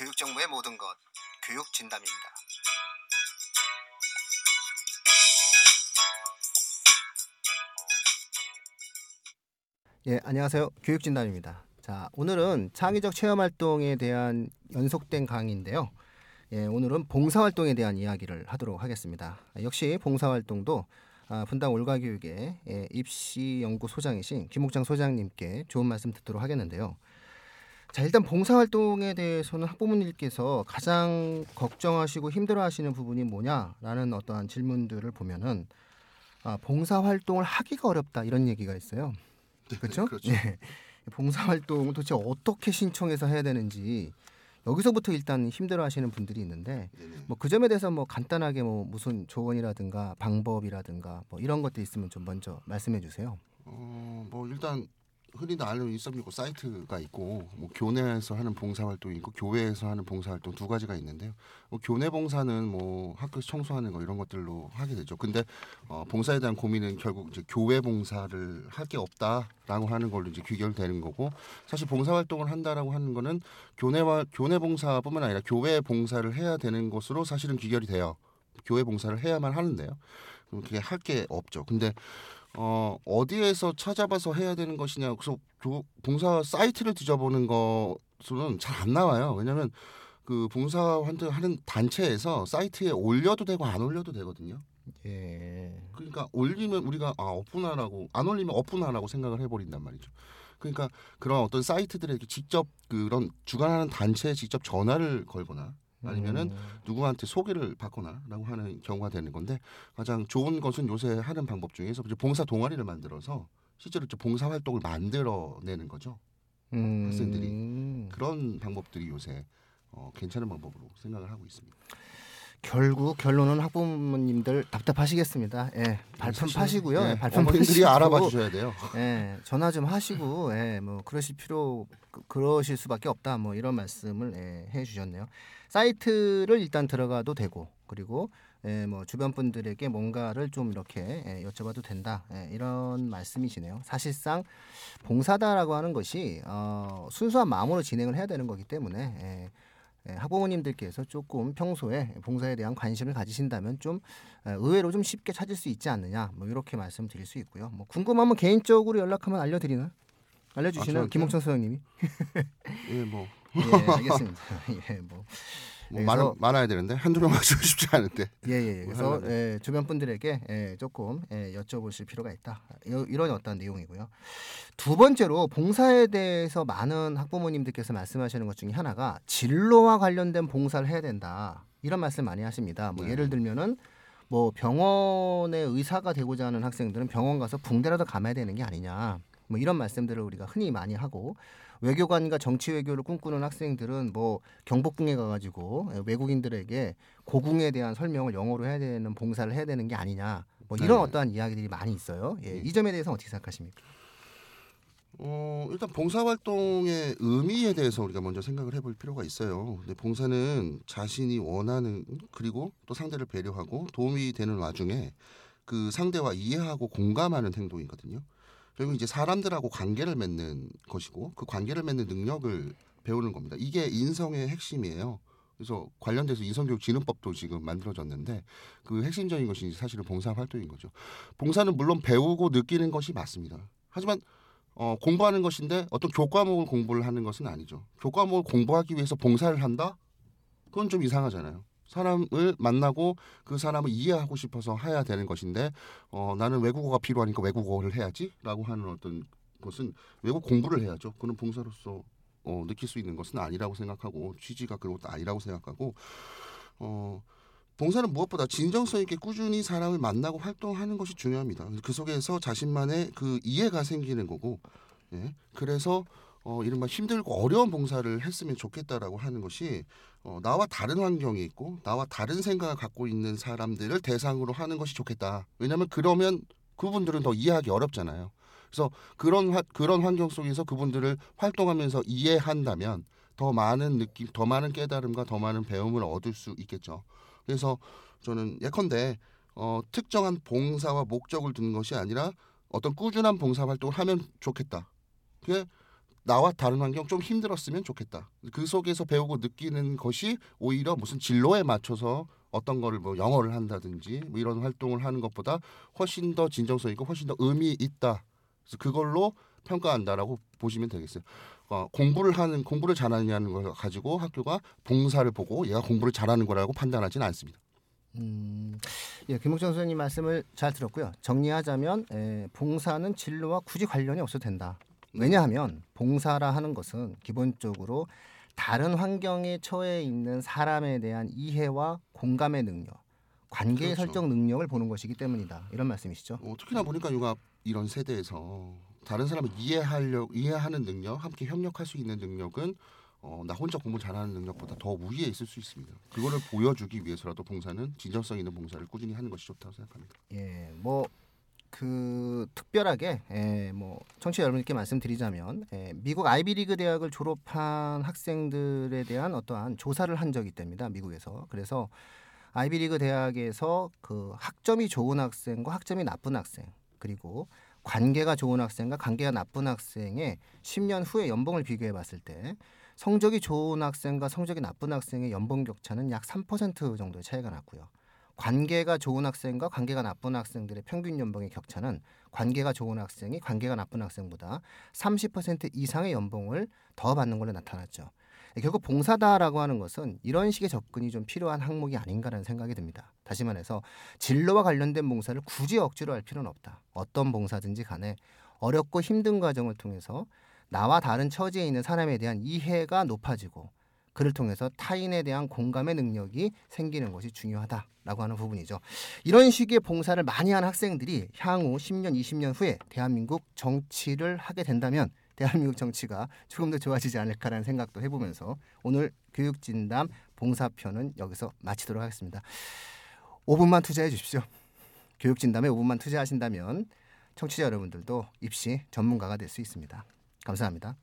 교육 정보의 모든 것 교육 진담입니다. 예, 안녕하세요. 교육 진담입니다. 자, 오늘은 창의적 체험 활동에 대한 연속된 강의인데요. 예, 오늘은 봉사 활동에 대한 이야기를 하도록 하겠습니다. 역시 봉사 활동도 아, 분당 올가교육의 예, 입시 연구 소장이신 김옥장 소장님께 좋은 말씀 듣도록 하겠는데요. 자 일단 봉사활동에 대해서는 학부모님께서 가장 걱정하시고 힘들어하시는 부분이 뭐냐라는 어떠한 질문들을 보면은 아, 봉사활동을 하기가 어렵다 이런 얘기가 있어요. 네, 그렇죠? 그렇죠. 예. 봉사활동을 도대체 어떻게 신청해서 해야 되는지 여기서부터 일단 힘들어하시는 분들이 있는데. 뭐 그 점에 대해서 뭐 간단하게 뭐 무슨 조언이라든가 방법이라든가 뭐 이런 것들 있으면 좀 먼저 말씀해 주세요. 어, 뭐 일단 흔히들 아는 1369 사이트가 있고 뭐 교내에서 하는 봉사 활동이 있고 교회에서 하는 봉사 활동 두 가지가 있는데요. 뭐 교내 봉사는 뭐 학교 청소하는 거 이런 것들로 하게 되죠. 근데 어, 봉사에 대한 고민은 결국 이제 교회 봉사를 할 게 없다라고 하는 걸로 이제 귀결되는 거고 사실 봉사 활동을 한다라고 하는 거는 교내와 교내 봉사뿐만 아니라 교회 봉사를 해야 되는 것으로 사실은 귀결이 돼요. 교회 봉사를 해야만 하는데요. 그럼 그게 할 게 없죠. 근데 어 어디에서 찾아봐서 해야 되는 것이냐. 그래서 교, 봉사 사이트를 뒤져보는 것으로는 잘 안 나와요. 왜냐하면 그 봉사 활동하는 단체에서 사이트에 올려도 되고 안 올려도 되거든요. 예. 그러니까 올리면 우리가 아 어프나라고 안 올리면 어프나라고 생각을 해버린단 말이죠. 그러니까 그런 어떤 사이트들에 직접 그런 주관하는 단체에 직접 전화를 걸거나 아니면은 음. 누구한테 소개를 받거나라고 하는 경우가 되는 건데 가장 좋은 것은 요새 하는 방법 중에서 이제 봉사 동아리를 만들어서 실제로 이제 봉사 활동을 만들어내는 거죠. 음. 학생들이. 그런 방법들이 요새 어, 괜찮은 방법으로 생각을 하고 있습니다. 결국 결론은 학부모님들 답답하시겠습니다. 예, 발품 파시고요. 예, 예, 발품 어머님들이 파시고, 알아봐 주셔야 돼요. 예, 전화 좀 하시고, 예, 뭐 그러실 필요, 그- 그러실 수밖에 없다. 뭐 이런 말씀을 예, 해주셨네요. 사이트를 일단 들어가도 되고, 그리고 예, 뭐 주변 분들에게 뭔가를 좀 이렇게 예, 여쭤봐도 된다. 예, 이런 말씀이시네요. 사실상 봉사다라고 하는 것이 어, 순수한 마음으로 진행을 해야 되는 거기 때문에. 예, 예, 학부모님들께서 조금 평소에 봉사에 대한 관심을 가지신다면 좀 에, 의외로 좀 쉽게 찾을 수 있지 않느냐 뭐 이렇게 말씀드릴 수 있고요. 뭐 궁금하면 개인적으로 연락하면 알려드리나? 알려주시나요, 아? 김홍천 소장님이? 예, 뭐, 예, 알겠습니다. 예, 뭐, 뭐 그래서- 많아, 많아야 되는데 한두 명 맞추고 싶지 않은데. 예, 예. 그래서 뭐 하려면. 예, 주변 분들에게 예, 조금 예, 여쭤보실 필요가 있다. 이- 이런 어떤 내용이고요. 두 번째로 봉사에 대해서 많은 학부모님들께서 말씀하시는 것 중에 하나가 진로와 관련된 봉사를 해야 된다. 이런 말씀 많이 하십니다. 뭐 네. 예를 들면은 뭐 병원의 의사가 되고자 하는 학생들은 병원 가서 붕대라도 감아야 되는 게 아니냐. 뭐 이런 말씀들을 우리가 흔히 많이 하고 외교관과 정치 외교를 꿈꾸는 학생들은 뭐 경복궁에 가가지고 외국인들에게 고궁에 대한 설명을 영어로 해야 되는 봉사를 해야 되는 게 아니냐. 뭐 이런 네. 어떠한 이야기들이 많이 있어요. 예, 네. 이 점에 대해서 어떻게 생각하십니까? 어, 일단 봉사 활동의 의미에 대해서 우리가 먼저 생각을 해볼 필요가 있어요. 근데 봉사는 자신이 원하는 그리고 또 상대를 배려하고 도움이 되는 와중에 그 상대와 이해하고 공감하는 행동이거든요. 결국 이제 사람들하고 관계를 맺는 것이고 그 관계를 맺는 능력을 배우는 겁니다. 이게 인성의 핵심이에요. 그래서 관련돼서 인성교육 진흥법도 지금 만들어졌는데 그 핵심적인 것이 사실은 봉사 활동인 거죠. 봉사는 물론 배우고 느끼는 것이 맞습니다. 하지만 어, 공부하는 것인데 어떤 교과목을 공부를 하는 것은 아니죠. 교과목을 공부하기 위해서 봉사를 한다? 그건 좀 이상하잖아요. 사람을 만나고 그 사람을 이해하고 싶어서 해야 되는 것인데 어, 나는 외국어가 필요하니까 외국어를 해야지라고 하는 어떤 것은 외국 공부를 해야죠. 그는 봉사로서 어, 느낄 수 있는 것은 아니라고 생각하고 취지가 그런 것도 아니라고 생각하고 어, 봉사는 무엇보다 진정성 있게 꾸준히 사람을 만나고 활동하는 것이 중요합니다. 그 속에서 자신만의 그 이해가 생기는 거고, 예. 그래서 어, 이른바 힘들고 어려운 봉사를 했으면 좋겠다라고 하는 것이 어, 나와 다른 환경에 있고 나와 다른 생각을 갖고 있는 사람들을 대상으로 하는 것이 좋겠다. 왜냐하면 그러면 그분들은 더 이해하기 어렵잖아요. 그래서 그런 화, 그런 환경 속에서 그분들을 활동하면서 이해한다면 더 많은 느낌, 더 많은 깨달음과 더 많은 배움을 얻을 수 있겠죠. 그래서 저는 예컨대 어, 특정한 봉사와 목적을 두는 것이 아니라 어떤 꾸준한 봉사 활동을 하면 좋겠다. 그게 나와 다른 환경 좀 힘들었으면 좋겠다. 그 속에서 배우고 느끼는 것이 오히려 무슨 진로에 맞춰서 어떤 거를 뭐 영어를 한다든지 뭐 이런 활동을 하는 것보다 훨씬 더 진정성 있고 훨씬 더 의미 있다. 그래서 그걸로 평가한다라고 보시면 되겠어요. 어, 공부를 하는 공부를 잘하느냐는 걸 가지고 학교가 봉사를 보고 얘가 공부를 잘하는 거라고 판단하지는 않습니다. 음, 예, 김옥정 선생님 말씀을 잘 들었고요. 정리하자면 에, 봉사는 진로와 굳이 관련이 없어도 된다. 왜냐하면 봉사라 하는 것은 기본적으로 다른 환경에 처해 있는 사람에 대한 이해와 공감의 능력, 관계 그렇죠. 설정 능력을 보는 것이기 때문이다. 이런 말씀이시죠? 어, 특히나 보니까 융합 이런 세대에서 다른 사람을 이해하려 이해하는 능력, 함께 협력할 수 있는 능력은 어, 나 혼자 공부 잘하는 능력보다 더 우위에 있을 수 있습니다. 그거를 보여주기 위해서라도 봉사는 진정성 있는 봉사를 꾸준히 하는 것이 좋다고 생각합니다. 예, 뭐 그 특별하게 예, 뭐 청취자 여러분께 말씀드리자면 예, 미국 아이비리그 대학을 졸업한 학생들에 대한 어떠한 조사를 한 적이 있답니다. 미국에서 그래서 아이비리그 대학에서 그 학점이 좋은 학생과 학점이 나쁜 학생 그리고 관계가 좋은 학생과 관계가 나쁜 학생의 10년 후에 연봉을 비교해 봤을 때 성적이 좋은 학생과 성적이 나쁜 학생의 연봉 격차는 약 3% 정도의 차이가 났고요. 관계가 좋은 학생과 관계가 나쁜 학생들의 평균 연봉의 격차는 관계가 좋은 학생이 관계가 나쁜 학생보다 30% 이상의 연봉을 더 받는 걸로 나타났죠. 결국 봉사다라고 하는 것은 이런 식의 접근이 좀 필요한 항목이 아닌가라는 생각이 듭니다. 다시 말해서 진로와 관련된 봉사를 굳이 억지로 할 필요는 없다. 어떤 봉사든지 간에 어렵고 힘든 과정을 통해서 나와 다른 처지에 있는 사람에 대한 이해가 높아지고 그를 통해서 타인에 대한 공감의 능력이 생기는 것이 중요하다라고 하는 부분이죠. 이런 식의 봉사를 많이 하는 학생들이 향후 10년, 20년 후에 대한민국 정치를 하게 된다면 대한민국 정치가 조금 더 좋아지지 않을까라는 생각도 해보면서 오늘 교육진담 봉사편은 여기서 마치도록 하겠습니다. 5분만 투자해 주십시오. 교육진담에 5분만 투자하신다면 청취자 여러분들도 입시 전문가가 될 수 있습니다. 감사합니다.